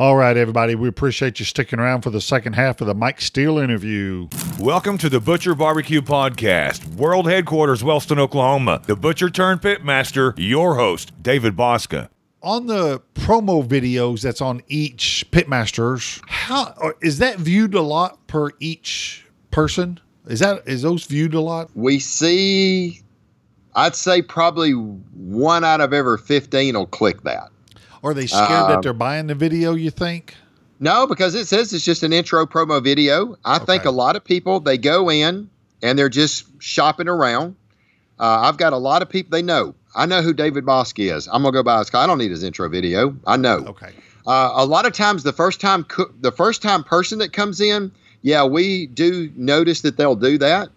All right, everybody. We appreciate you sticking around for the second half of the Mike Steele interview. Welcome to the Butcher Barbecue Podcast, world headquarters, Wellston, Oklahoma. The Butcher turned Pitmaster, your host, David Bouska. On the promo videos that's on each Pitmasters, how or that viewed a lot per each person? Is that is those viewed a lot? We see, I'd say probably one out of every 15 will click that. Are they scared Uh, that they're buying the video? You think? No, because it says it's just an intro promo video. I think a lot of people they go in and they're just shopping around. Uh, I've got a lot of people they know. I know who David Bouska is. I'm gonna go buy his. I don't need his intro video. I know. Okay. Uh, a lot of times, the first time co- the first time person that comes in, yeah, we do notice that they'll do that.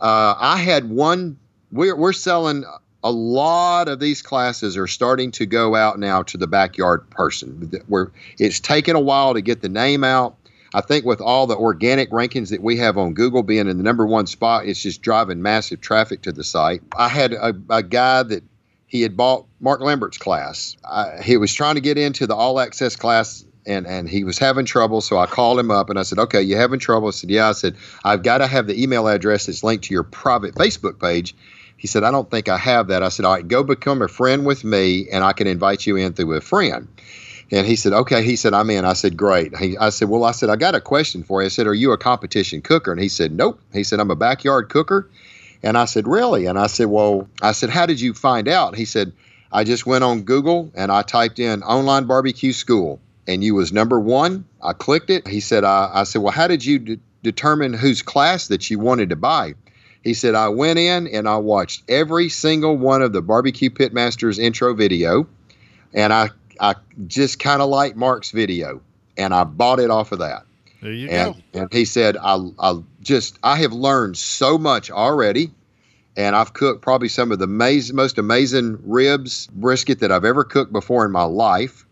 Uh, I had one. We're we're selling a lot of these classes are starting to go out now to the backyard person. Where it's taken a while to get the name out. I think with all the organic rankings that we have on Google being in the number one spot, it's just driving massive traffic to the site. I had a, a guy that he had bought Mark Lambert's class. I, he was trying to get into the all access class and, and he was having trouble. So I called him up and I said, Okay, you having trouble? I said, Yeah. I said, I've got to have the email address that's linked to your private Facebook page. He said, I don't think I have that. I said, All right, go become a friend with me and I can invite you in through a friend. And he said, okay. He said, I'm in. I said, great. He, I said, well, I said, I got a question for you. I said, are you a competition cooker? And he said, nope. He said, I'm a backyard cooker. And I said, really? And I said, well, I said, how did you find out? He said, I just went on Google and I typed in online barbecue school and you was number one. I clicked it. He said, I, I said, well, how did you de- determine whose class that you wanted to buy? He said, I went in and I watched every single one of the Barbecue Pitmasters intro video and I I just kind of like Mark's video, and I bought it off of that. There you And go. and he said, I I just I have learned so much already, and I've cooked probably some of the amaz- most amazing ribs brisket that I've ever cooked before in my life.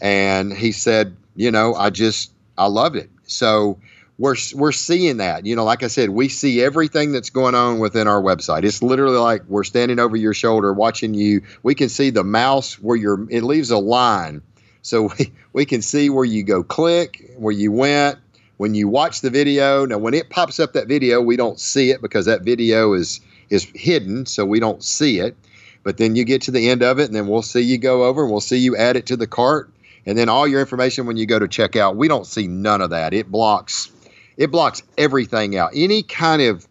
And he said, you know, I just I loved it. So we're we're seeing that. You know, like I said, we see everything that's going on within our website. It's literally like we're standing over your shoulder watching you. We can see the mouse where you're it leaves a line. So we, we can see where you go click, where you went, when you watch the video. Now when it pops up that video, we don't see it because that video is is hidden, so we don't see it. But then you get to the end of it, and then we'll see you go over and we'll see you add it to the cart. And then all your information when you go to checkout, we don't see none of that. It blocks it blocks everything out. Any kind of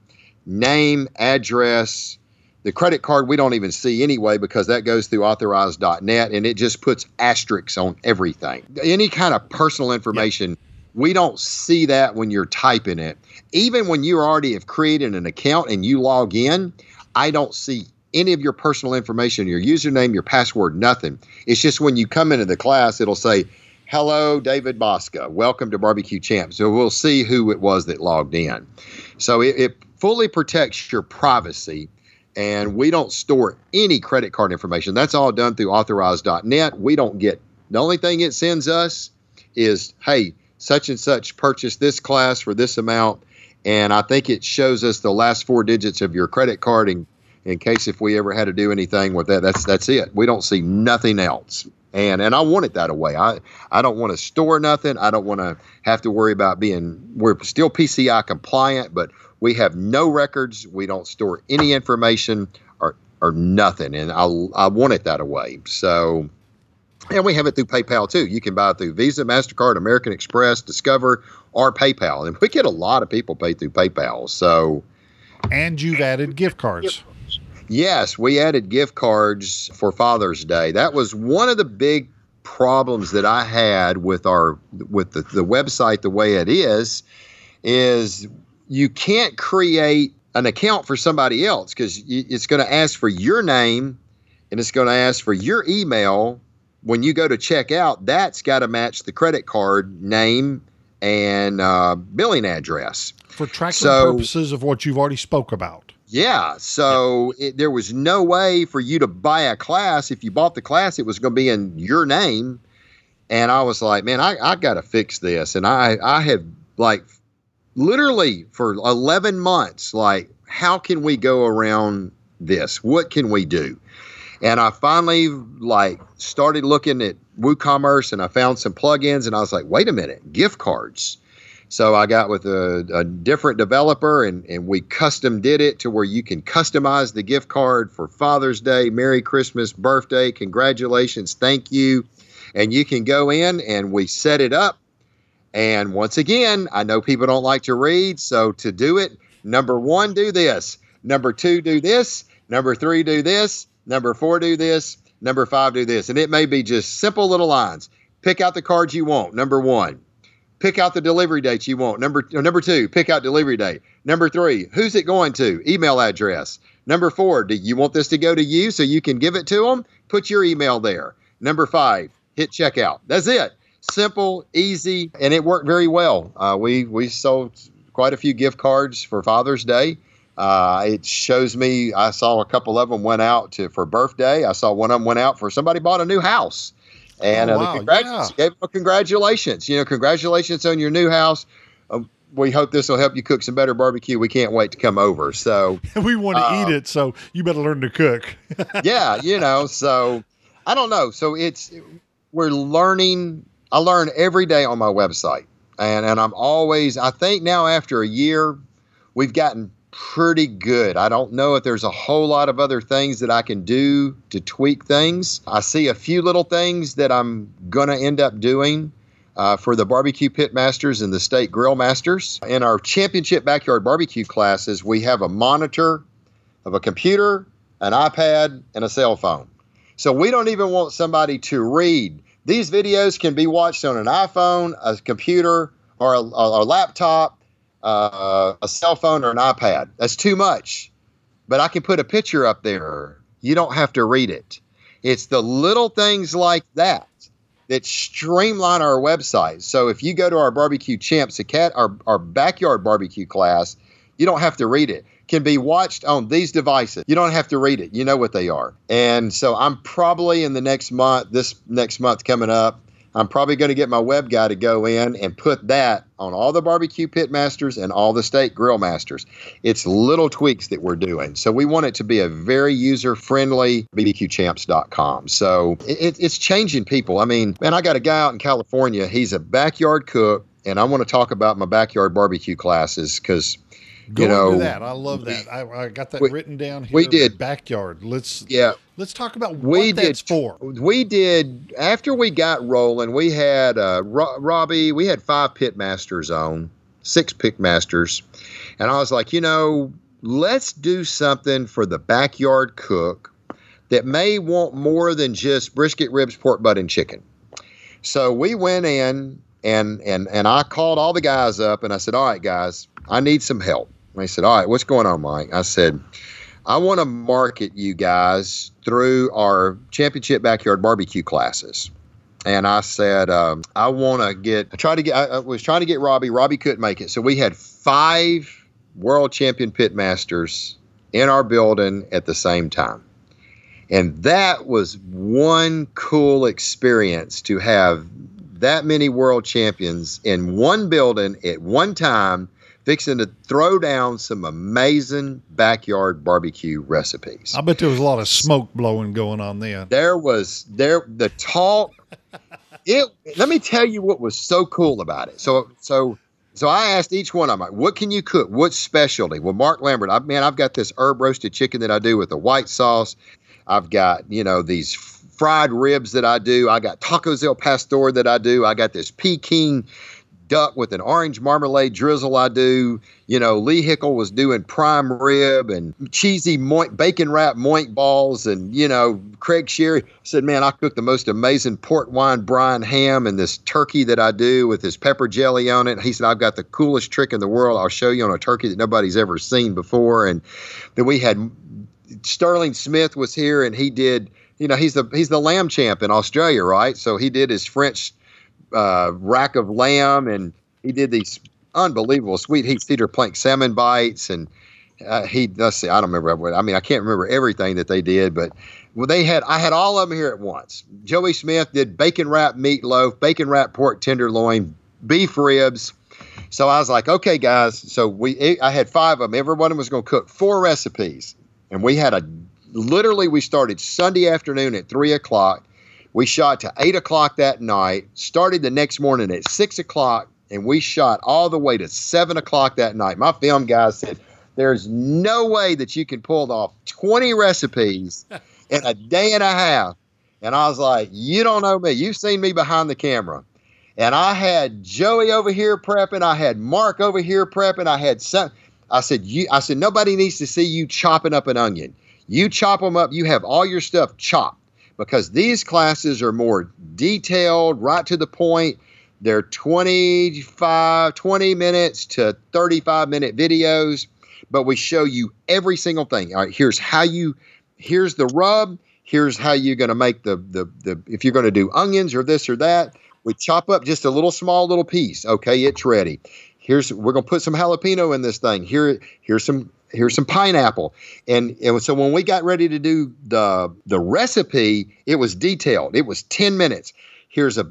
name, address, the credit card we don't even see anyway because that goes through authorized.net and it just puts asterisks on everything. Any kind of personal information, we don't see that when you're typing it. Even when you already have created an account and you log in, I don't see any of your personal information, your username, your password, nothing. It's just when you come into the class, it'll say, Hello, David Bouska. Welcome to Barbecue Champ. So we'll see who it was that logged in. So it, it fully protects your privacy, and we don't store any credit card information. That's all done through authorized.net. We don't get the only thing it sends us is, hey, such and such purchased this class for this amount. And I think it shows us the last four digits of your credit card in, in case if we ever had to do anything with that. That's that's it. We don't see nothing else. And and I want it that way. I I don't want to store nothing. I don't want to have to worry about being we're still PCI compliant, but we have no records. We don't store any information or or nothing. And I I want it that way. So and we have it through PayPal too. You can buy it through Visa, MasterCard, American Express, Discover, or PayPal. And we get a lot of people pay through PayPal. So And you've added gift cards. Yes, we added gift cards for Father's Day. That was one of the big problems that I had with our with the, the website the way it is is you can't create an account for somebody else because it's going to ask for your name and it's going to ask for your email when you go to check out that's got to match the credit card name and uh, billing address For tracking So- purposes of what you've already spoke about. Yeah. So it, there was no way for you to buy a class. If you bought the class, it was going to be in your name. And I was like, man, I, I got to fix this. And I, I had like literally for 11 months, like, how can we go around this? What can we do? And I finally like started looking at WooCommerce and I found some plugins and I was like, wait a minute, gift cards. So I got with a, a, different developer and, and we custom did it to where you can customize the gift card for Father's Day, Merry Christmas, birthday, congratulations, thank you. And you can go in and we set it up. And once again, I know people don't like to read. So to do it, number one, do this. Number two, do this. Number three, do this. Number four, do this. Number five, do this. And it may be just simple little lines. Pick out the cards you want. Number one pick out the delivery dates you want. Number number two, pick out delivery date. Number three, who's it going to? Email address. Number four, do you want this to go to you so you can give it to them? Put your email there. Number five, hit checkout. That's it. Simple, easy, and it worked very well. Uh, we we sold quite a few gift cards for Father's Day. Uh, it shows me I saw a couple of them went out to for birthday. I saw one of them went out for somebody bought a new house. And oh, uh, wow. yeah. gave him congratulations. You know, congratulations on your new house. Um, we hope this will help you cook some better barbecue. We can't wait to come over. So we want to uh, eat it. So you better learn to cook. yeah, you know. So I don't know. So it's we're learning. I learn every day on my website, and and I'm always. I think now after a year, we've gotten pretty good. I don't know if there's a whole lot of other things that I can do to tweak things. I see a few little things that I'm going to end up doing. Uh, for the barbecue pit masters and the state grill masters. In our championship backyard barbecue classes, we have a monitor of a computer, an iPad, and a cell phone. So we don't even want somebody to read. These videos can be watched on an iPhone, a computer, or a, a laptop uh, a cell phone or an iPad. That's too much. But I can put a picture up there. You don't have to read it. It's the little things like that that streamline our website. So if you go to our barbecue champs, cat our, our backyard barbecue class, you don't have to read it. Can be watched on these devices. You don't have to read it. You know what they are. And so I'm probably in the next month, this next month coming up, I'm probably going to get my web guy to go in and put that on all the barbecue pit masters and all the state grill masters. It's little tweaks that we're doing. So we want it to be a very user friendly bbqchamps.com. So it, it's changing people. I mean, man, I got a guy out in California. He's a backyard cook, and I want to talk about my backyard barbecue classes because Go you know that. I love that. I, I got that we, written down here. We did backyard. Let's yeah. Let's talk about we did, for. We did after we got rolling. We had uh, Ro- Robbie. We had five pit masters on, six pit masters, and I was like, you know, let's do something for the backyard cook that may want more than just brisket, ribs, pork butt, and chicken. So we went in and and and I called all the guys up and I said, all right, guys, I need some help. And they said, All right, what's going on, Mike? I said, I want to market you guys through our championship backyard barbecue classes. And I said, um, I want to get, I tried to get, I, was trying to get Robbie. Robbie couldn't make it. So we had five world champion pit masters in our building at the same time. And that was one cool experience to have that many world champions in one building at one time fixing to throw down some amazing backyard barbecue recipes. I bet there was a lot of smoke blowing going on then. There was there the talk. it let me tell you what was so cool about it. So so so I asked each one of them, what can you cook? What specialty? Well, Mark Lambert, I man, I've got this herb roasted chicken that I do with the white sauce. I've got, you know, these fried ribs that I do. I got tacos el pastor that I do. I got this Peking duck with an orange marmalade drizzle I do. You know, Lee Hickle was doing prime rib and cheesy moink, bacon wrap moink balls. And, you know, Craig Sherry said, man, I cook the most amazing port wine brine ham and this turkey that I do with this pepper jelly on it. He said, I've got the coolest trick in the world. I'll show you on a turkey that nobody's ever seen before. And then we had Sterling Smith was here and he did, you know, he's the he's the lamb champ in Australia, right? So he did his French uh, rack of lamb, and he did these unbelievable sweet heat cedar plank salmon bites, and uh, he let's see, I don't remember. I mean, I can't remember everything that they did, but well, they had I had all of them here at once. Joey Smith did bacon wrap meatloaf, bacon wrap pork tenderloin, beef ribs. So I was like, okay, guys. So we I had five of them. Everyone was going to cook four recipes, and we had a literally we started Sunday afternoon at three o'clock. We shot to eight o'clock that night. Started the next morning at six o'clock, and we shot all the way to seven o'clock that night. My film guys said, "There's no way that you can pull off 20 recipes in a day and a half." And I was like, "You don't know me. You've seen me behind the camera." And I had Joey over here prepping. I had Mark over here prepping. I had some. I said, "You." I said, "Nobody needs to see you chopping up an onion. You chop them up. You have all your stuff chopped." Because these classes are more detailed, right to the point. They're 25, 20 minutes to 35 minute videos, but we show you every single thing. All right, here's how you, here's the rub. Here's how you're going to make the, the, the, if you're going to do onions or this or that, we chop up just a little small little piece. Okay, it's ready. Here's, we're going to put some jalapeno in this thing. Here, here's some here's some pineapple. And, and so when we got ready to do the the recipe it was detailed. It was 10 minutes. Here's a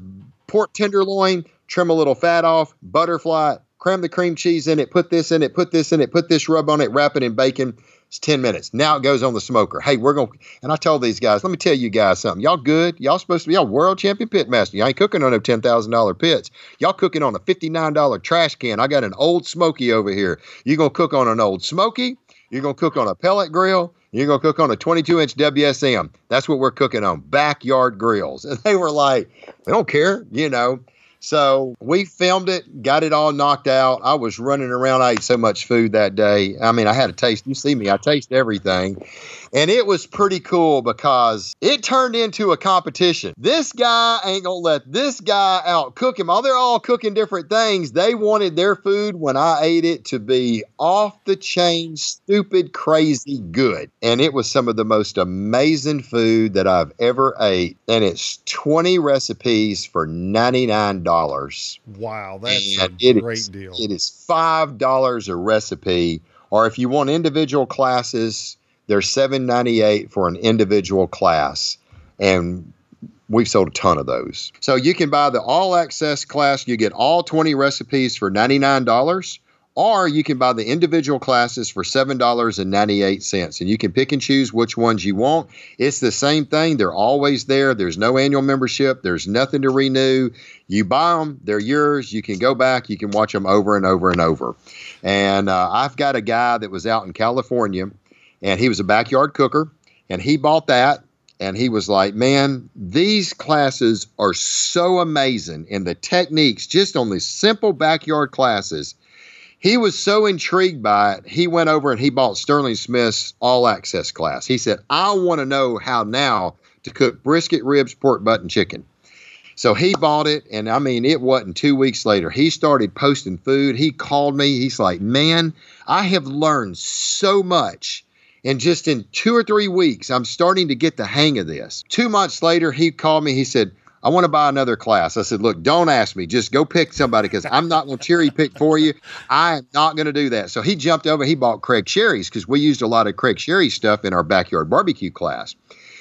pork tenderloin trim a little fat off butterfly cram the cream cheese in it put this in it put this in it put this rub on it wrap it in bacon it's 10 minutes. Now it goes on the smoker. Hey we're going to and i told these guys let me tell you guys something. Y'all good? Y'all supposed to be y'all world champion pit master. Y'all ain't cooking on no $10000 pits. Y'all cooking on a $59 trash can. I got an old smoky over here. You're going to cook on an old smoky you're going to cook on a pellet grill? You're going to cook on a 22 inch WSM. That's what we're cooking on. Backyard grills. And they were like, we don't care, you know. So we filmed it, got it all knocked out. I was running around. I ate so much food that day. I mean, I had a taste. You see me, I taste everything. And it was pretty cool because it turned into a competition. This guy ain't to let this guy out cook him. All they're all cooking different things. They wanted their food when I ate it to be off the chain, stupid, crazy good. And it was some of the most amazing food that I've ever ate. And it's 20 recipes for 99 dollars. Wow, that's And a great is- deal. It is five dollars a recipe, or if you want individual classes, they're seven ninety eight for an individual class, and we've sold a ton of those. So you can buy the all access class. You get all twenty recipes for ninety nine dollars. Or you can buy the individual classes for $7.98. And you can pick and choose which ones you want. It's the same thing. They're always there. There's no annual membership, there's nothing to renew. You buy them, they're yours. You can go back, you can watch them over and over and over. And uh, I've got a guy that was out in California, and he was a backyard cooker, and he bought that. And he was like, Man, these classes are so amazing. And the techniques, just on these simple backyard classes, he was so intrigued by it, he went over and he bought Sterling Smith's all access class. He said, I want to know how now to cook brisket, ribs, pork butt, and chicken. So he bought it, and I mean, it wasn't two weeks later. He started posting food. He called me. He's like, Man, I have learned so much. And just in two or three weeks, I'm starting to get the hang of this. Two months later, he called me. He said, I want to buy another class. I said, Look, don't ask me. Just go pick somebody because I'm not going to cherry pick for you. I am not going to do that. So he jumped over. He bought Craig Sherry's because we used a lot of Craig Sherry stuff in our backyard barbecue class.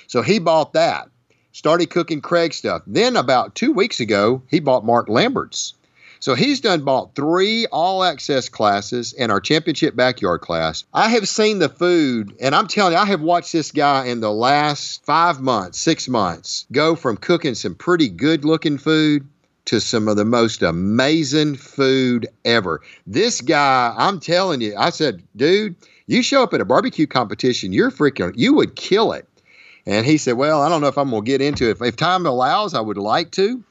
So he bought that, started cooking Craig stuff. Then about two weeks ago, he bought Mark Lambert's. So he's done bought three all access classes and our championship backyard class. I have seen the food, and I'm telling you, I have watched this guy in the last five months, six months, go from cooking some pretty good looking food to some of the most amazing food ever. This guy, I'm telling you, I said, dude, you show up at a barbecue competition, you're freaking, you would kill it. And he said, Well, I don't know if I'm going to get into it. If, if time allows, I would like to.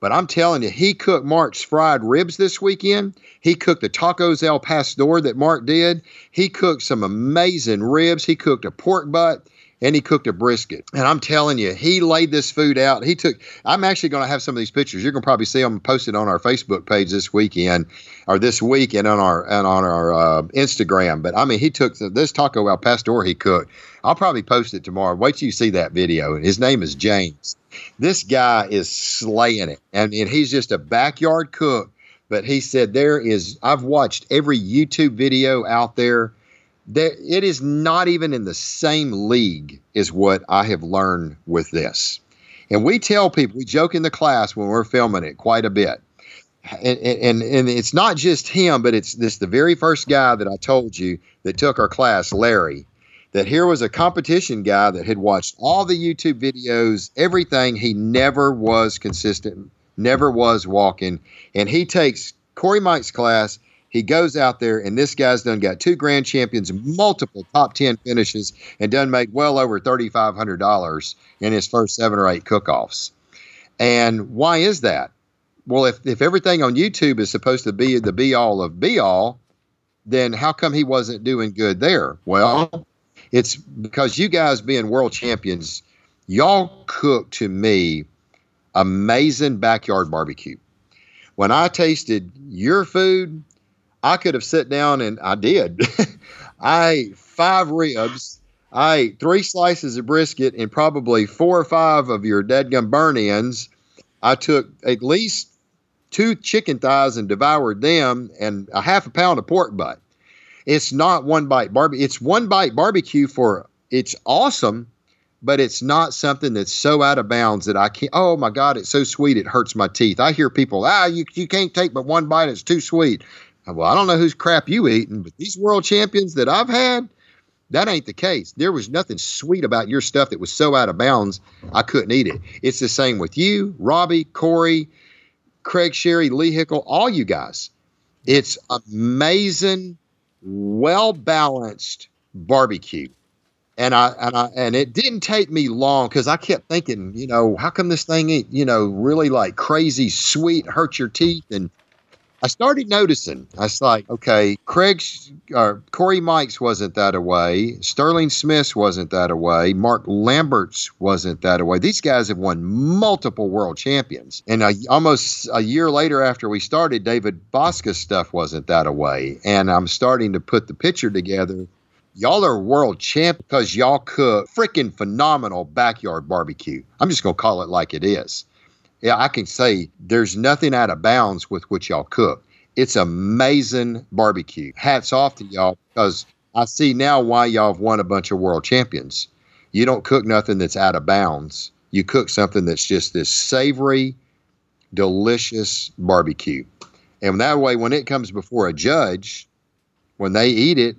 But I'm telling you, he cooked Mark's fried ribs this weekend. He cooked the tacos El Pastor that Mark did. He cooked some amazing ribs. He cooked a pork butt and he cooked a brisket. And I'm telling you, he laid this food out. He took, I'm actually going to have some of these pictures. You're going to probably see them posted on our Facebook page this weekend or this week and on our, and on our uh, Instagram. But I mean, he took the, this taco El Pastor he cooked. I'll probably post it tomorrow. Wait till you see that video. His name is James. This guy is slaying it. And, and he's just a backyard cook. But he said, There is, I've watched every YouTube video out there. There, it is not even in the same league as what I have learned with this. And we tell people, we joke in the class when we're filming it quite a bit. And, and, and it's not just him, but it's this the very first guy that I told you that took our class, Larry that here was a competition guy that had watched all the YouTube videos, everything. He never was consistent, never was walking. And he takes Corey Mike's class. He goes out there, and this guy's done got two grand champions, multiple top 10 finishes, and done made well over $3,500 in his first seven or eight cook-offs. And why is that? Well, if, if everything on YouTube is supposed to be the be all of be all, then how come he wasn't doing good there? Well, it's because you guys being world champions, y'all cook to me amazing backyard barbecue. When I tasted your food, I could have sat down and I did. I ate five ribs. I ate three slices of brisket and probably four or five of your deadgum burn ends. I took at least two chicken thighs and devoured them and a half a pound of pork butt. It's not one bite barbecue. It's one bite barbecue for it's awesome, but it's not something that's so out of bounds that I can't. Oh my God, it's so sweet it hurts my teeth. I hear people, ah, you, you can't take but one bite. It's too sweet. Well, I don't know whose crap you eating, but these world champions that I've had, that ain't the case. There was nothing sweet about your stuff that was so out of bounds I couldn't eat it. It's the same with you, Robbie, Corey, Craig Sherry, Lee Hickle, all you guys. It's amazing well balanced barbecue. And I and I and it didn't take me long because I kept thinking, you know, how come this thing ain't, you know, really like crazy sweet, hurt your teeth? And I started noticing. I was like, okay, Craig, uh, Corey Mikes wasn't that away. Sterling Smith's wasn't that away. Mark Lambert's wasn't that away. These guys have won multiple world champions. And almost a year later, after we started, David Bouska's stuff wasn't that away. And I'm starting to put the picture together. Y'all are world champ because y'all cook freaking phenomenal backyard barbecue. I'm just to call it like it is I can say there's nothing out of bounds with what y'all cook. It's amazing barbecue. Hats off to y'all because I see now why y'all have won a bunch of world champions. You don't cook nothing that's out of bounds. You cook something that's just this savory, delicious barbecue. And that way, when it comes before a judge, when they eat it,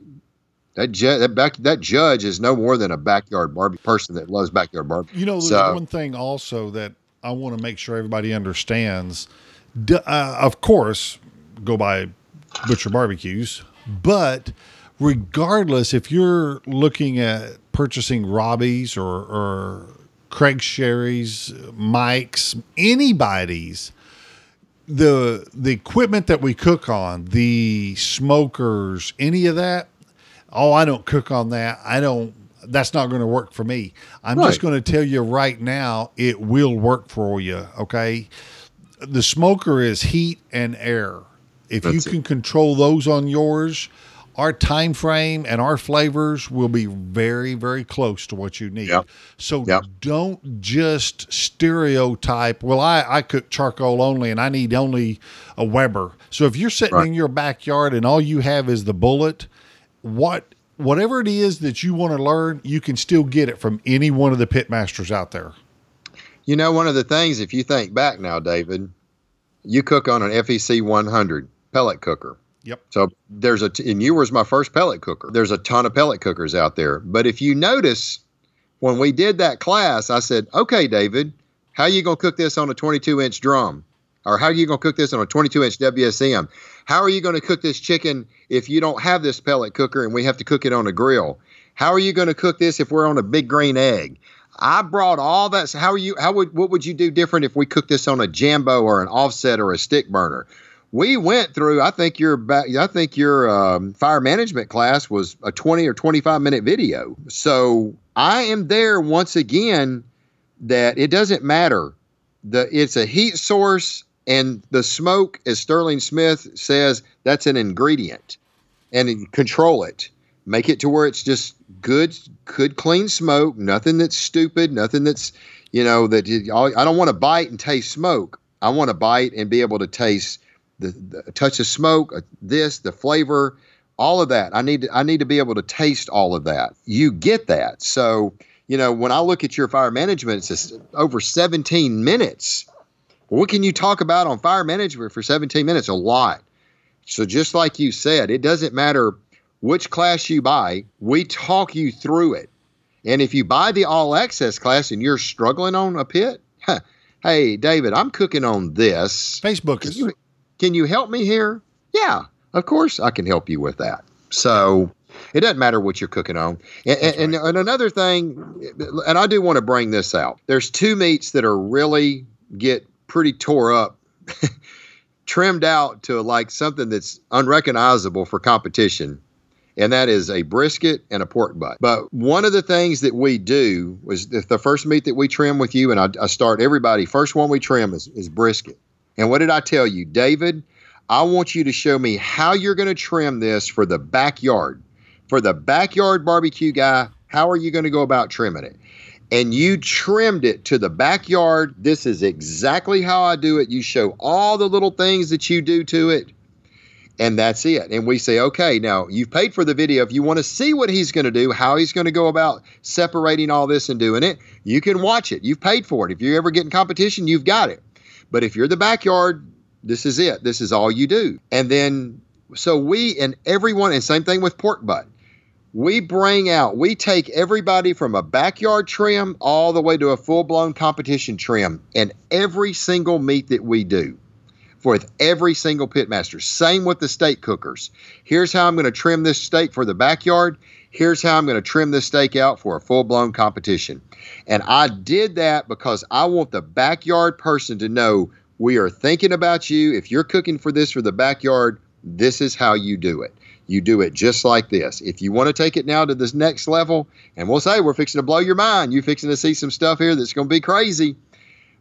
that, ju- that, back, that judge is no more than a backyard barbecue person that loves backyard barbecue. You know, there's so, one thing also that I want to make sure everybody understands. Uh, of course, go by Butcher Barbecues, but regardless, if you're looking at purchasing Robbie's or, or Craig Sherry's, Mike's, anybody's, the the equipment that we cook on, the smokers, any of that, oh, I don't cook on that. I don't that's not going to work for me. I'm right. just going to tell you right now, it will work for you. Okay. The smoker is heat and air. If that's you can it. control those on yours, our time frame and our flavors will be very, very close to what you need. Yep. So yep. don't just stereotype. Well, I, I cook charcoal only and I need only a Weber. So if you're sitting right. in your backyard and all you have is the bullet, what whatever it is that you want to learn, you can still get it from any one of the pit masters out there. You know, one of the things, if you think back now, David, you cook on an FEC 100 pellet cooker. Yep. So there's a, t- and you was my first pellet cooker. There's a ton of pellet cookers out there. But if you notice, when we did that class, I said, okay, David, how are you going to cook this on a 22 inch drum? Or how are you going to cook this on a 22 inch WSM? How are you going to cook this chicken if you don't have this pellet cooker and we have to cook it on a grill? How are you going to cook this if we're on a big green egg? I brought all that. So how are you? How would what would you do different if we cooked this on a Jambo or an offset or a stick burner? We went through. I think your I think your um, fire management class was a twenty or twenty five minute video. So I am there once again. That it doesn't matter. The it's a heat source and the smoke, as Sterling Smith says, that's an ingredient. And control it. Make it to where it's just good, good, clean smoke. Nothing that's stupid. Nothing that's, you know, that I don't want to bite and taste smoke. I want to bite and be able to taste the, the touch of smoke, this, the flavor, all of that. I need to, I need to be able to taste all of that. You get that. So, you know, when I look at your fire management, it's over 17 minutes what can you talk about on fire management for 17 minutes? A lot. So just like you said, it doesn't matter which class you buy, we talk you through it. And if you buy the all access class and you're struggling on a pit, hey, David, I'm cooking on this. Facebook Can is you, can you help me here? Yeah, of course I can help you with that. So it doesn't matter what you're cooking on. And, and, and another thing, and I do want to bring this out. There's two meats that are really get pretty tore up, trimmed out to like something that's unrecognizable for competition. And that is a brisket and a pork butt. But one of the things that we do was the, first meat that we trim with you, and I, I start everybody, first one we trim is, is brisket. And what did I tell you? David, I want you to show me how you're going to trim this for the backyard. For the backyard barbecue guy, how are you going to go about trimming it? And you trimmed it to the backyard. This is exactly how I do it. You show all the little things that you do to it, and that's it. And we say, okay, now you've paid for the video. If you want to see what he's going to do, how he's going to go about separating all this and doing it, you can watch it. You've paid for it. If you ever get in competition, you've got it. But if you're the backyard, this is it. This is all you do. And then, so we and everyone, and same thing with pork butt. We bring out, we take everybody from a backyard trim all the way to a full blown competition trim, and every single meat that we do for every single pitmaster. Same with the steak cookers. Here's how I'm going to trim this steak for the backyard. Here's how I'm going to trim this steak out for a full blown competition. And I did that because I want the backyard person to know we are thinking about you. If you're cooking for this for the backyard, this is how you do it. You do it just like this. If you want to take it now to this next level, and we'll say we're fixing to blow your mind, you're fixing to see some stuff here that's going to be crazy,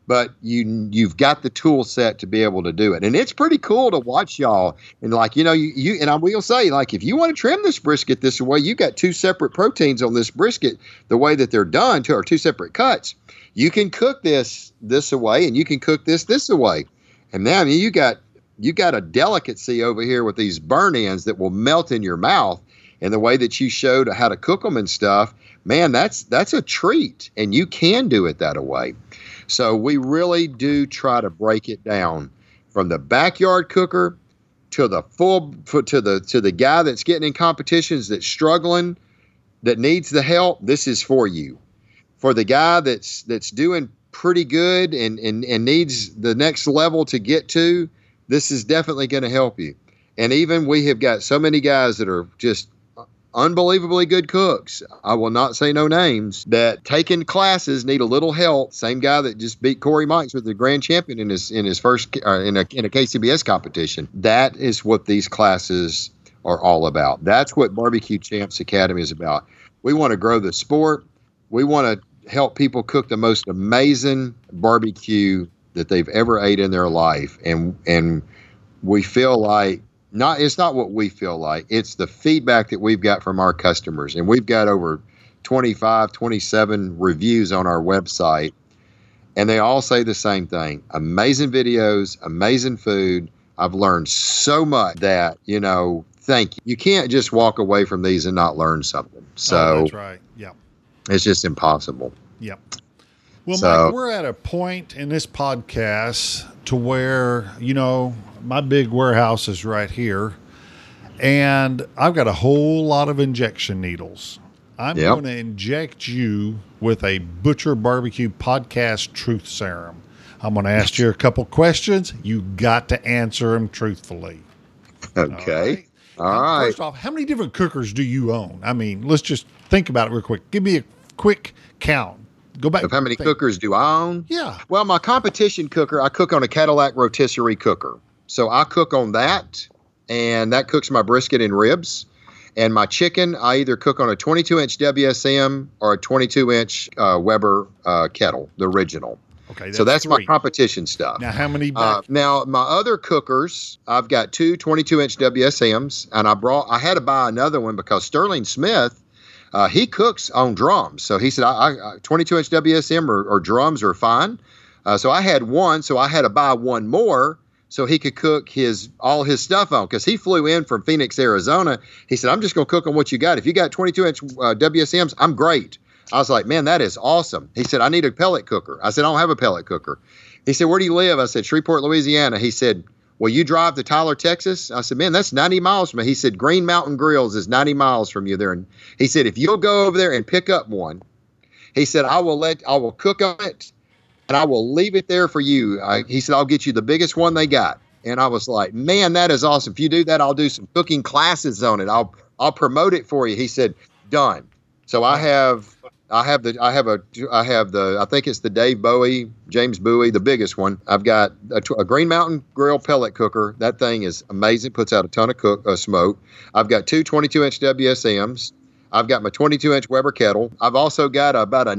but you you've got the tool set to be able to do it, and it's pretty cool to watch y'all. And like you know, you, you and I will say, like if you want to trim this brisket this way, you got two separate proteins on this brisket, the way that they're done, two or two separate cuts. You can cook this this away, and you can cook this this away, and now I mean you got you got a delicacy over here with these burn ends that will melt in your mouth. And the way that you showed how to cook them and stuff man that's that's a treat. And you can do it that way. So we really do try to break it down from the backyard cooker to the full to the to the guy that's getting in competitions that's struggling that needs the help this is for you. For the guy that's that's doing pretty good and and, and needs the next level to get to this is definitely going to help you. And even we have got so many guys that are just unbelievably good cooks. I will not say no names that taking classes need a little help. Same guy that just beat Corey Mikes with the grand champion in his in his first uh, in a in a KCBS competition. That is what these classes are all about. That's what Barbecue Champs Academy is about. We want to grow the sport. We want to help people cook the most amazing barbecue that they've ever ate in their life. And and we feel like not it's not what we feel like it's the feedback that we've got from our customers. And we've got over 25 27 reviews on our website and they all say the same thing. Amazing videos amazing food. I've learned so much that you know thank you. You can't just walk away from these and not learn something. So oh, that's right. Yeah. it's just impossible. Yep. Well, So- Mike, we're at a point in this podcast to where, you know, my big warehouse is right here, and I've got a whole lot of injection needles. I'm Yep. going to inject you with a Butcher Barbecue Podcast Truth Serum. I'm going to ask you a couple questions. You got to answer them truthfully. okay All all right First off, how many different cookers do you own? I mean, let's just think about it real quick. Give me a quick count. Go back. of how many think. cookers do i own Yeah. Well, my competition cooker, I cook on a Cadillac rotisserie cooker. So I cook on that, and that cooks my brisket and ribs. And my chicken, I either cook on a 22 inch WSM or a 22 inch uh, Weber uh, kettle, the original. Okay. so that's my competition stuff. Now, how many Uh, now my other cookers, I've got two 22 inch WSMs, and I brought I had to buy another one because Sterling Smith, uh, he cooks on drums. So he said, I, I 22 inch WSM or, or drums are fine. Uh, so I had one, so I had to buy one more so he could cook his all his stuff on because he flew in from Phoenix, Arizona. He said, I'm just going to cook on what you got. If you got 22 inch uh, WSMs, I'm great. I was like, man, that is awesome. He said, I need a pellet cooker. I said, I don't have a pellet cooker. He said, Where do you live? I said, Shreveport, Louisiana. He said, Well, you drive to Tyler, Texas? I said, Man, that's 90 miles from me. He said, Green Mountain Grills is 90 miles from you there. And he said, If you'll go over there and pick up one, he said, I will let, I will cook on it and I will leave it there for you. I, he said, I'll get you the biggest one they got. And I was like, Man, that is awesome. If you do that, I'll do some cooking classes on it. I'll, I'll promote it for you. He said, Done. So I have I have the I have a I have the I think it's the Dave Bowie James Bowie the biggest one. I've got a, a Green Mountain Grill pellet cooker. That thing is amazing. Puts out a ton of cook uh, smoke. I've got two 22 inch WSMs. I've got my 22 inch Weber kettle. I've also got about a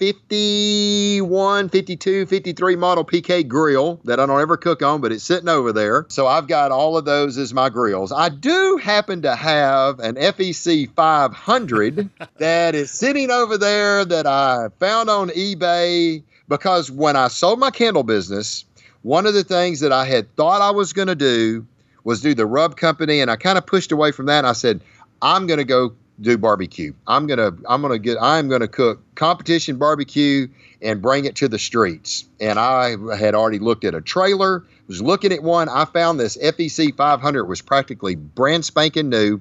1951, 52, 53 model PK grill that I don't ever cook on, but it's sitting over there. So I've got all of those as my grills. I do happen to have an FEC 500 that is sitting over there that I found on eBay because when I sold my candle business, one of the things that I had thought I was going to do was do the rub company and I kind of pushed away from that and I said I'm going to go do barbecue. I'm to I'm to get I'm to cook competition barbecue and bring it to the streets. And I had already looked at a trailer, was looking at one. I found this FEC 500 was practically brand spanking new.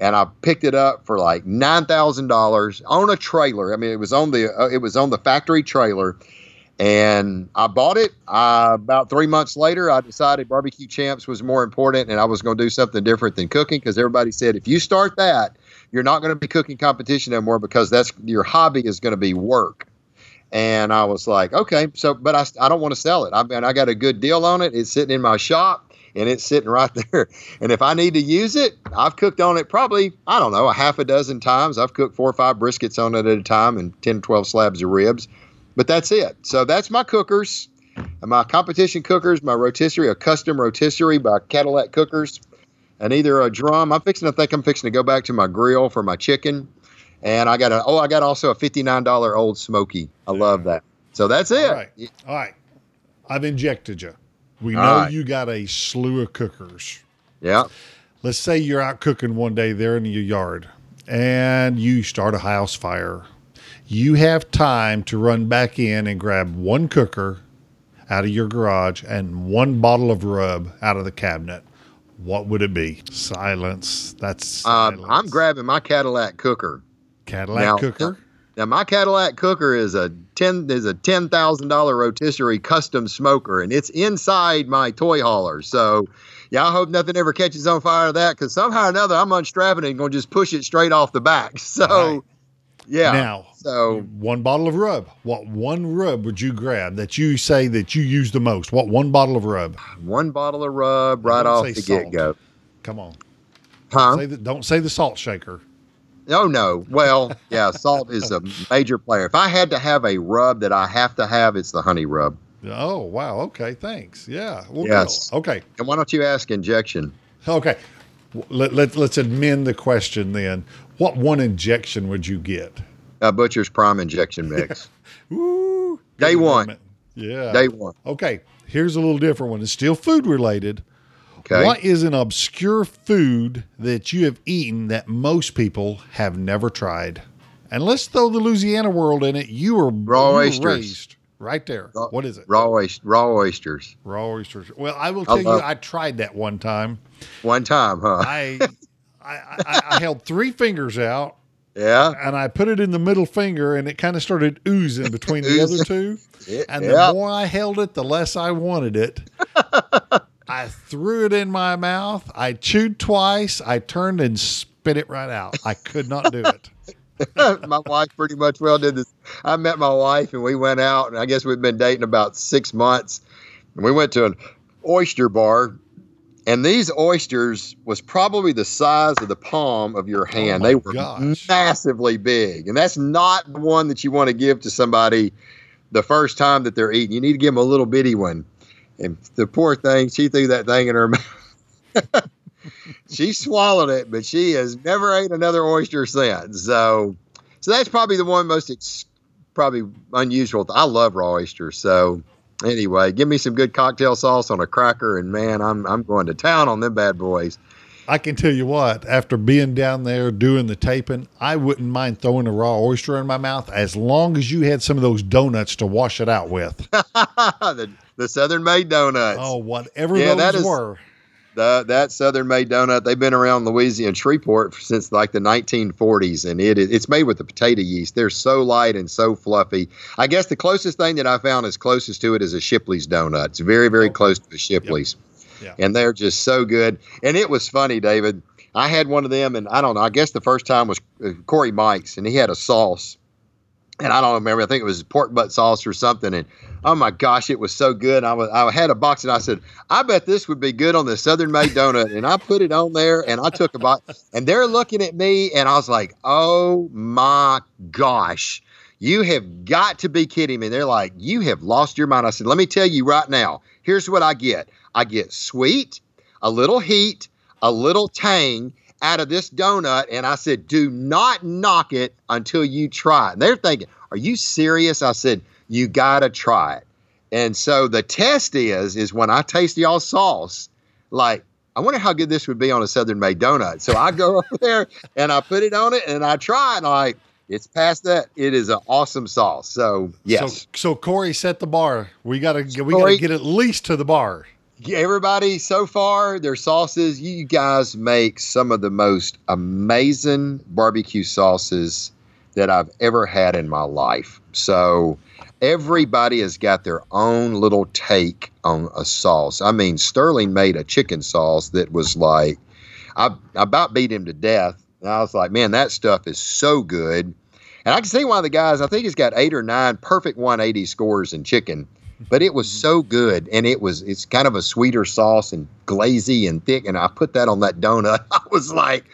And I picked it up for like nine thousand dollars on a trailer. I mean, it was on the uh, it was on the factory trailer, and I bought it. About three months later, I decided barbecue champs was more important, and I was going to do something different than cooking because everybody said if you start that, you're not going to be cooking competition anymore because that's your hobby is going to be work. And I was like, okay, so but I, I don't want to sell it. I mean, I got a good deal on it. It's sitting in my shop and it's sitting right there. And if I need to use it, I've cooked on it probably, I don't know, a half a dozen times. I've cooked four or five briskets on it at a time and 10, 12 slabs of ribs. But that's it. So that's my cookers. My competition cookers, my rotisserie, a custom rotisserie by Cadillac Cookers, and either a drum. I'm fixing to think I'm fixing to go back to my grill for my chicken. And I got a oh, I got also a fifty nine dollar old smoky. I love that. So that's it. All right. All right. I've injected you. We know All right. you got a slew of cookers. Yeah. Let's say you're out cooking one day there in your yard and you start a house fire. You have time to run back in and grab one cooker out of your garage and one bottle of rub out of the cabinet. What would it be? Silence. That's Um, silence. I'm grabbing my Cadillac cooker. Cadillac now- cooker. Now my Cadillac cooker is a ten is a ten thousand dollar rotisserie custom smoker, and it's inside my toy hauler. So, yeah, I hope nothing ever catches on fire of that because somehow or another I'm unstrapping it and going to just push it straight off the back. So, Right. yeah. Now, so one bottle of rub. What one rub would you grab that you say that you use the most? What one bottle of rub? one bottle of rub right Don't off the get go. Come on. Huh? Say the, don't say the salt shaker. Oh no. Well, yeah, salt is a major player. If I had to have a rub that I have to have, it's the honey rub. Oh wow. Okay. Thanks. Yeah. Well, Yes. good. Okay. And why don't you ask injection? Okay. Let, let, let's amend the question then. What one injection would you get? Uh, Butcher's Prime Injection Mix. Woo. Day one. Yeah. Day one. Okay. Here's a little different one. It's still food related. Okay. What is an obscure food that you have eaten that most people have never tried? And let's throw the Louisiana world in it. You were, Raw you oysters. raised right there. Raw- what is it? Raw, oys- raw oysters. Raw oysters. Well, I will I tell you, I tried that one time. One time, huh? I, I, I, I held three fingers out yeah. and I put it in the middle finger, and it kind of started oozing between the other two. And yeah. the more I held it, the less I wanted it. I threw it in my mouth. I chewed twice. I turned and spit it right out. I could not do it. my wife pretty much well did this. I met my wife and we went out, and I guess we'd been dating about six months. And we went to an oyster bar, and these oysters was probably the size of the palm of your oh hand. my they were gosh. massively big, and that's not the one that you want to give to somebody the first time that they're eating. You need to give them a little bitty one. And the poor thing, she threw that thing in her mouth. she swallowed it, but she has never ate another oyster since. So, so that's probably the one most ex- probably unusual. I love raw oysters. So, anyway, give me some good cocktail sauce on a cracker, and man, I'm I'm going to town on them bad boys. I can tell you what, after being down there doing the taping, I wouldn't mind throwing a raw oyster in my mouth as long as you had some of those donuts to wash it out with. the the Southern Maid Donuts. Oh, whatever Yeah, those that is- were. The, that Southern Maid donut, they've been around Louisiana Shreveport since like the 1940s, and it it's made with the potato yeast. They're so light and so fluffy. I guess the closest thing that I found is closest to it is a Shipley's donut. It's very very close to a Shipley's, Yeah. and they're just so good. And it was funny, David. I had one of them, and I don't know. I guess the first time was uh, Corey Mike's, and he had a sauce, and I don't remember. I think it was pork butt sauce or something. And oh my gosh, it was so good. I was I had a box, and I said, I bet this would be good on the Southern Maid donut. And I put it on there, and I took a bite, and they're looking at me, and I was like, oh my gosh. You have got to be kidding me. They're like, you have lost your mind. I said, let me tell you right now. Here's what I get. I get sweet, a little heat, a little tang out of this donut. And I said, do not knock it until you try it. And they're thinking, are you serious? I said, you got to try it. And so the test is, is when I taste y'all sauce, like, I wonder how good this would be on a Southern Maid donut. So I go over there and I put it on it and I try it. And like, it's past that. It is an awesome sauce. So yes, So, so Corey set the bar. We gotta get, we gotta get at least to the bar. Everybody so far their sauces you guys make some of the most amazing barbecue sauces that i've ever had in my life. So everybody has got their own little take on a sauce. I mean sterling made a chicken sauce that was like i, I about beat him to death. And i was like man that stuff is so good. And i can see why the guys i think he's got eight or nine perfect 180 scores in chicken but it was mm-hmm. so good and it was it's kind of a sweeter sauce and glazy and thick and i put that on that donut. I was like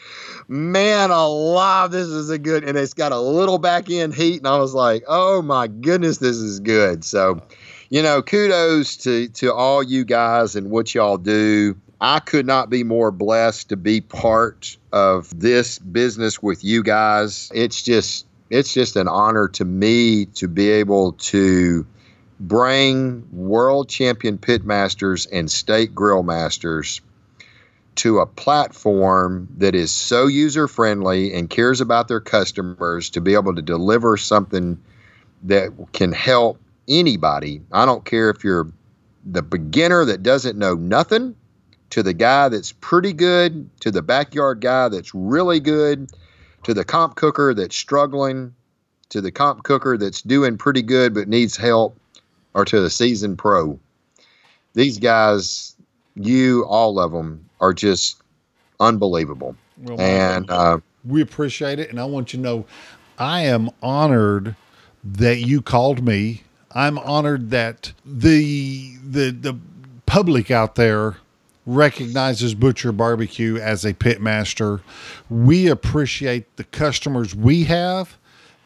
man alive this is a good and it's got a little back end heat and i was like oh my goodness this is good. So you know kudos to to all you guys and what y'all do. I could not be more blessed to be part of this business with you guys. It's just it's just an honor to me to be able to bring world champion pitmasters and state grill masters to a platform that is so user friendly and cares about their customers to be able to deliver something that can help anybody. I don't care if you're the beginner that doesn't know nothing to the guy that's pretty good to the backyard guy that's really good to the comp cooker that's struggling to the comp cooker that's doing pretty good but needs help or to the seasoned pro. These guys, you, all of them, are just unbelievable. Well, And uh, we appreciate it, and I want you to know, I am honored that you called me. I'm honored that the the the public out there recognizes Butcher Barbecue as a pit master. We appreciate the customers we have.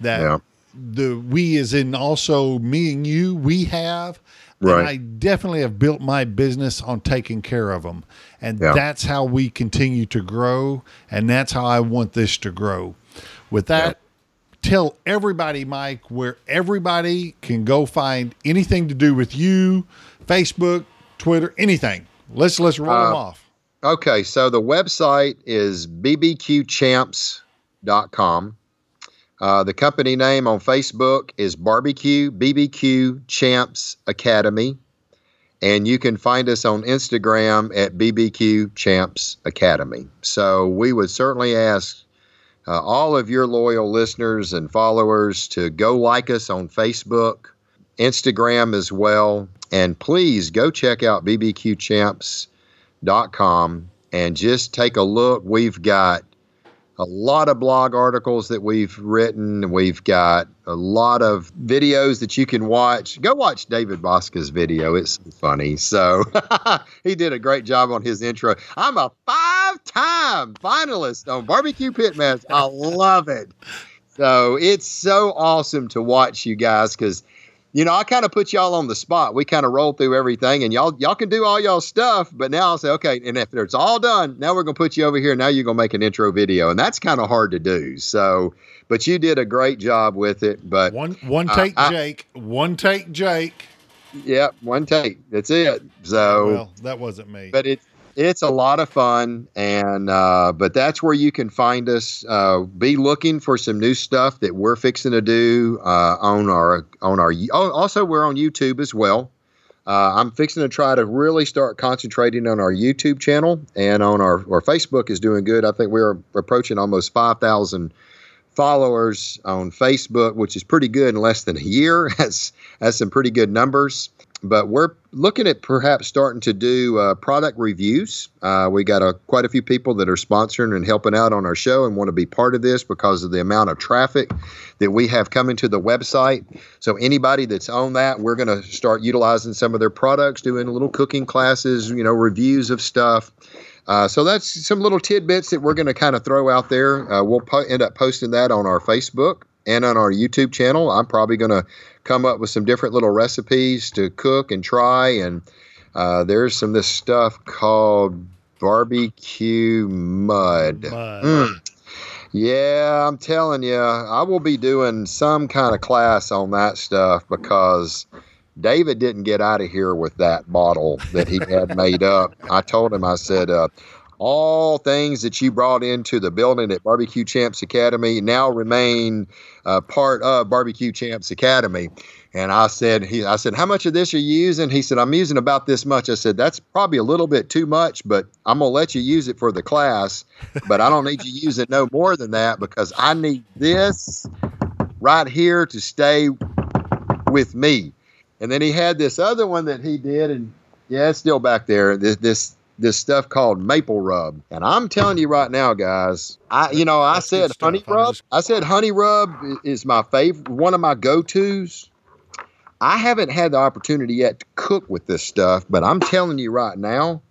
That Yeah. The we is in also me and you we have. Right. And I definitely have built my business on taking care of them. And Yeah. that's how we continue to grow. And that's how I want this to grow. With that, tell everybody, Mike, where everybody can go find anything to do with you, Facebook, Twitter, anything. Let's let's roll them Uh, off. Okay, so the website is bbqchamps.com. Uh, the company name on Facebook is Barbecue BBQ Champs Academy. And you can find us on Instagram at BBQ Champs Academy. So we would certainly ask uh, all of your loyal listeners and followers to go like us on Facebook, Instagram as well. And please go check out bbqchamps.com and just take a look. We've got a lot of blog articles that we've written. We've got a lot of videos that you can watch. Go watch David Bouska's video. It's funny. So he did a great job on his intro. I'm a five time finalist on Barbecue Pitmaster. I love it. So it's so awesome to watch you guys because you know, I kind of put y'all on the spot. We kind of roll through everything, and y'all y'all can do all y'all stuff. But now I'll say, okay, and if it's all done, now we're gonna put you over here. Now you're gonna make an intro video, and that's kind of hard to do. So, but you did a great job with it. But One one take I- Jake, one take Jake. yeah, one take. That's it. So, well, that wasn't me. but it's it's a lot of fun and uh, but that's where you can find us uh, be looking for some new stuff that we're fixing to do uh, on our on our oh, also we're on youtube as well Uh, I'm fixing to try to really start concentrating on our YouTube channel and on our, our Facebook is doing good. I think we're approaching almost 5,000 followers on Facebook, which is pretty good in less than a year. That's that's some pretty good numbers. But we're looking at perhaps starting to do uh, product reviews. Uh, we got a, quite a few people that are sponsoring and helping out on our show and want to be part of this because of the amount of traffic that we have coming to the website. So anybody that's on that, we're going to start utilizing some of their products, doing little cooking classes, you know, reviews of stuff. Uh, so that's some little tidbits that we're going to kind of throw out there. Uh, we'll po- end up posting that on our Facebook and on our YouTube channel. I'm probably going to come up with some different little recipes to cook and try. And uh, there's some this stuff called barbecue mud. Mud. Mm. Yeah, I'm telling you, I will be doing some kind of class on that stuff because David didn't get out of here with that bottle that he had made up. I told him, I said, uh, all things that you brought into the building at Barbecue Champs Academy now remain uh, part of Barbecue Champs Academy. And I said, he, I said, how much of this are you using? He said, I'm using about this much. I said, that's probably a little bit too much, but I'm gonna let you use it for the class. But I don't need you use it no more than that because I need this right here to stay with me. And then he had this other one that he did, and yeah, it's still back there. This this this stuff called maple rub. And I'm telling you right now, guys, I you know I That's said honey rub. just- I said honey rub is my favorite, one of my go tos. I haven't had the opportunity yet to cook with this stuff, but I'm telling you right now,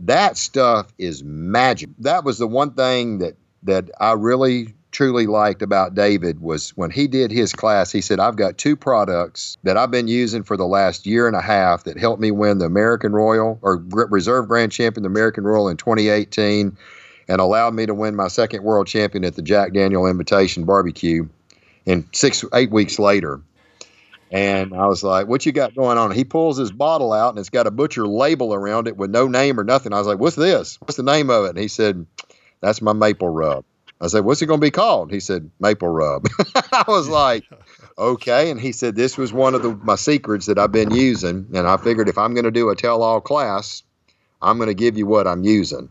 that stuff is magic. That was the one thing that that I really truly liked about David was when he did his class, he said, I've got two products that I've been using for the last year and a half that helped me win the American Royal or Reserve Grand Champion, the American Royal in 2018, and allowed me to win my second world champion at the Jack Daniel Invitation Barbecue in six, eight weeks later. And I was like, What you got going on? He pulls his bottle out and it's got a butcher label around it with no name or nothing. I was like, What's this? What's the name of it? And he said, That's my maple rub. I said, What's it going to be called? He said, Maple rub. I was like, Okay. And he said, This was one of the, my secrets that I've been using. And I figured if I'm going to do a tell all class, I'm going to give you what I'm using.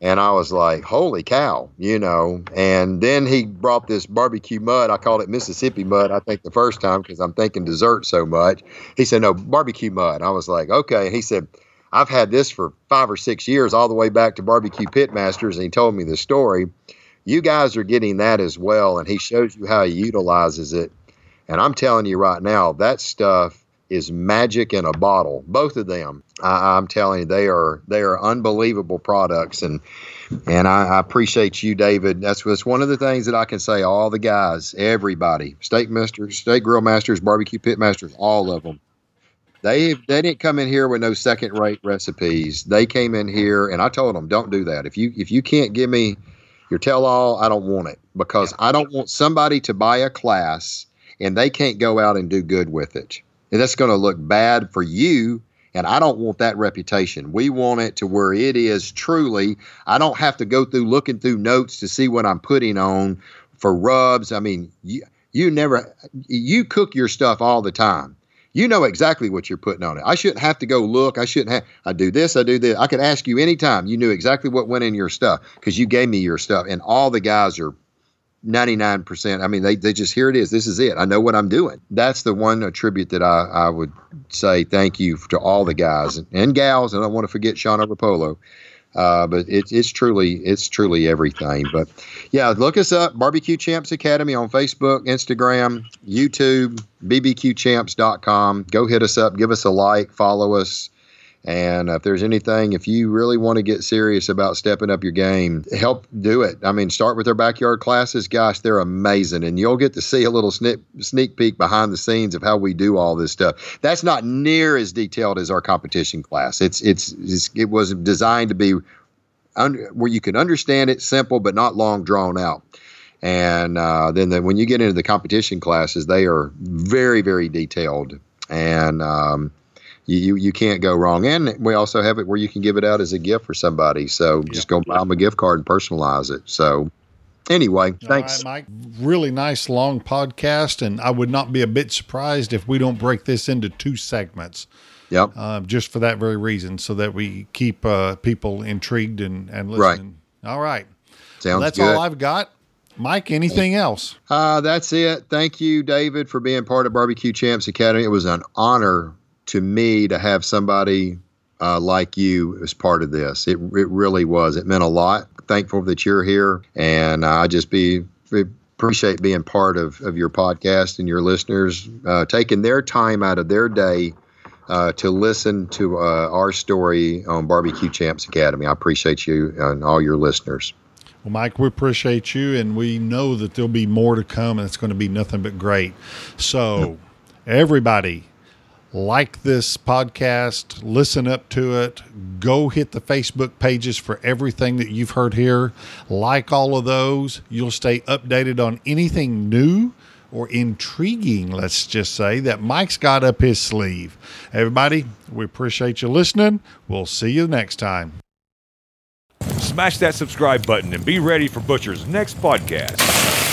And I was like, holy cow, you know. And then he brought this barbecue mud. I called it Mississippi mud, I think, the first time because I'm thinking dessert so much. He said, no, barbecue mud. I was like, okay. He said, I've had this for five or six years, all the way back to Barbecue Pitmasters. And he told me the story. You guys are getting that as well. And he shows you how he utilizes it. And I'm telling you right now, that stuff is magic in a bottle. Both of them, I, I'm telling you, they are they are unbelievable products, and and I, I appreciate you, David. That's that's one of the things that I can say. All the guys, everybody, steak masters, steak grill masters, barbecue pit masters, all of them. They they didn't come in here with no second rate recipes. They came in here, and I told them, don't do that. If you if you can't give me your tell all, I don't want it because I don't want somebody to buy a class and they can't go out and do good with it. And that's going to look bad for you. And I don't want that reputation. We want it to where it is truly. I don't have to go through looking through notes to see what I'm putting on for rubs. I mean, you, you never, you cook your stuff all the time. You know exactly what you're putting on it. I shouldn't have to go look. I shouldn't have, I do this, I do this. I could ask you anytime. You knew exactly what went in your stuff because you gave me your stuff. And all the guys are 99%. I mean, they, they just, here it is. This is it. I know what I'm doing. That's the one attribute that I, I would say thank you to all the guys and, and gals. And I want to forget Sean Overpolo. Uh, but it's it's truly it's truly everything. But yeah, look us up, Barbecue Champs Academy on Facebook, Instagram, YouTube, bbqchamps.com. Go hit us up, give us a like, follow us. And if there's anything, if you really want to get serious about stepping up your game, help do it. I mean, start with their backyard classes. Gosh, they're amazing. And you'll get to see a little sneak, sneak peek behind the scenes of how we do all this stuff. That's not near as detailed as our competition class. It's, it's, it's it was designed to be under, where you can understand it, simple, but not long drawn out. And uh, then the, when you get into the competition classes, they are very, very detailed. And, um, you, you can't go wrong. And we also have it where you can give it out as a gift for somebody. So just go buy them a gift card and personalize it. So anyway, thanks. right, Mike. Really nice long podcast, and I would not be a bit surprised if we don't break this into two segments. Yep. um, just for that very reason, so that we keep uh, people intrigued and, and Right. listening. All right. Sounds Well, that's good. all I've got. Mike, anything else? Uh, that's it. Thank you, David, for being part of Barbecue Champs Academy. It was an honor to me to have somebody uh, like you as part of this. It, it really was. It meant a lot. Thankful that you're here, and I just be appreciate being part of, of your podcast and your listeners uh, taking their time out of their day uh, to listen to uh, our story on Barbecue Champs Academy. I appreciate you and all your listeners. Well, Mike, we appreciate you, and we know that there'll be more to come, and it's going to be nothing but great. So, everybody, like this podcast, listen up to it, go hit the Facebook pages for everything that you've heard here. Like all of those, you'll stay updated on anything new or intriguing, let's just say, that Mike's got up his sleeve. Everybody, we appreciate you listening. We'll see you next time. Smash that subscribe button and be ready for Butcher's next podcast.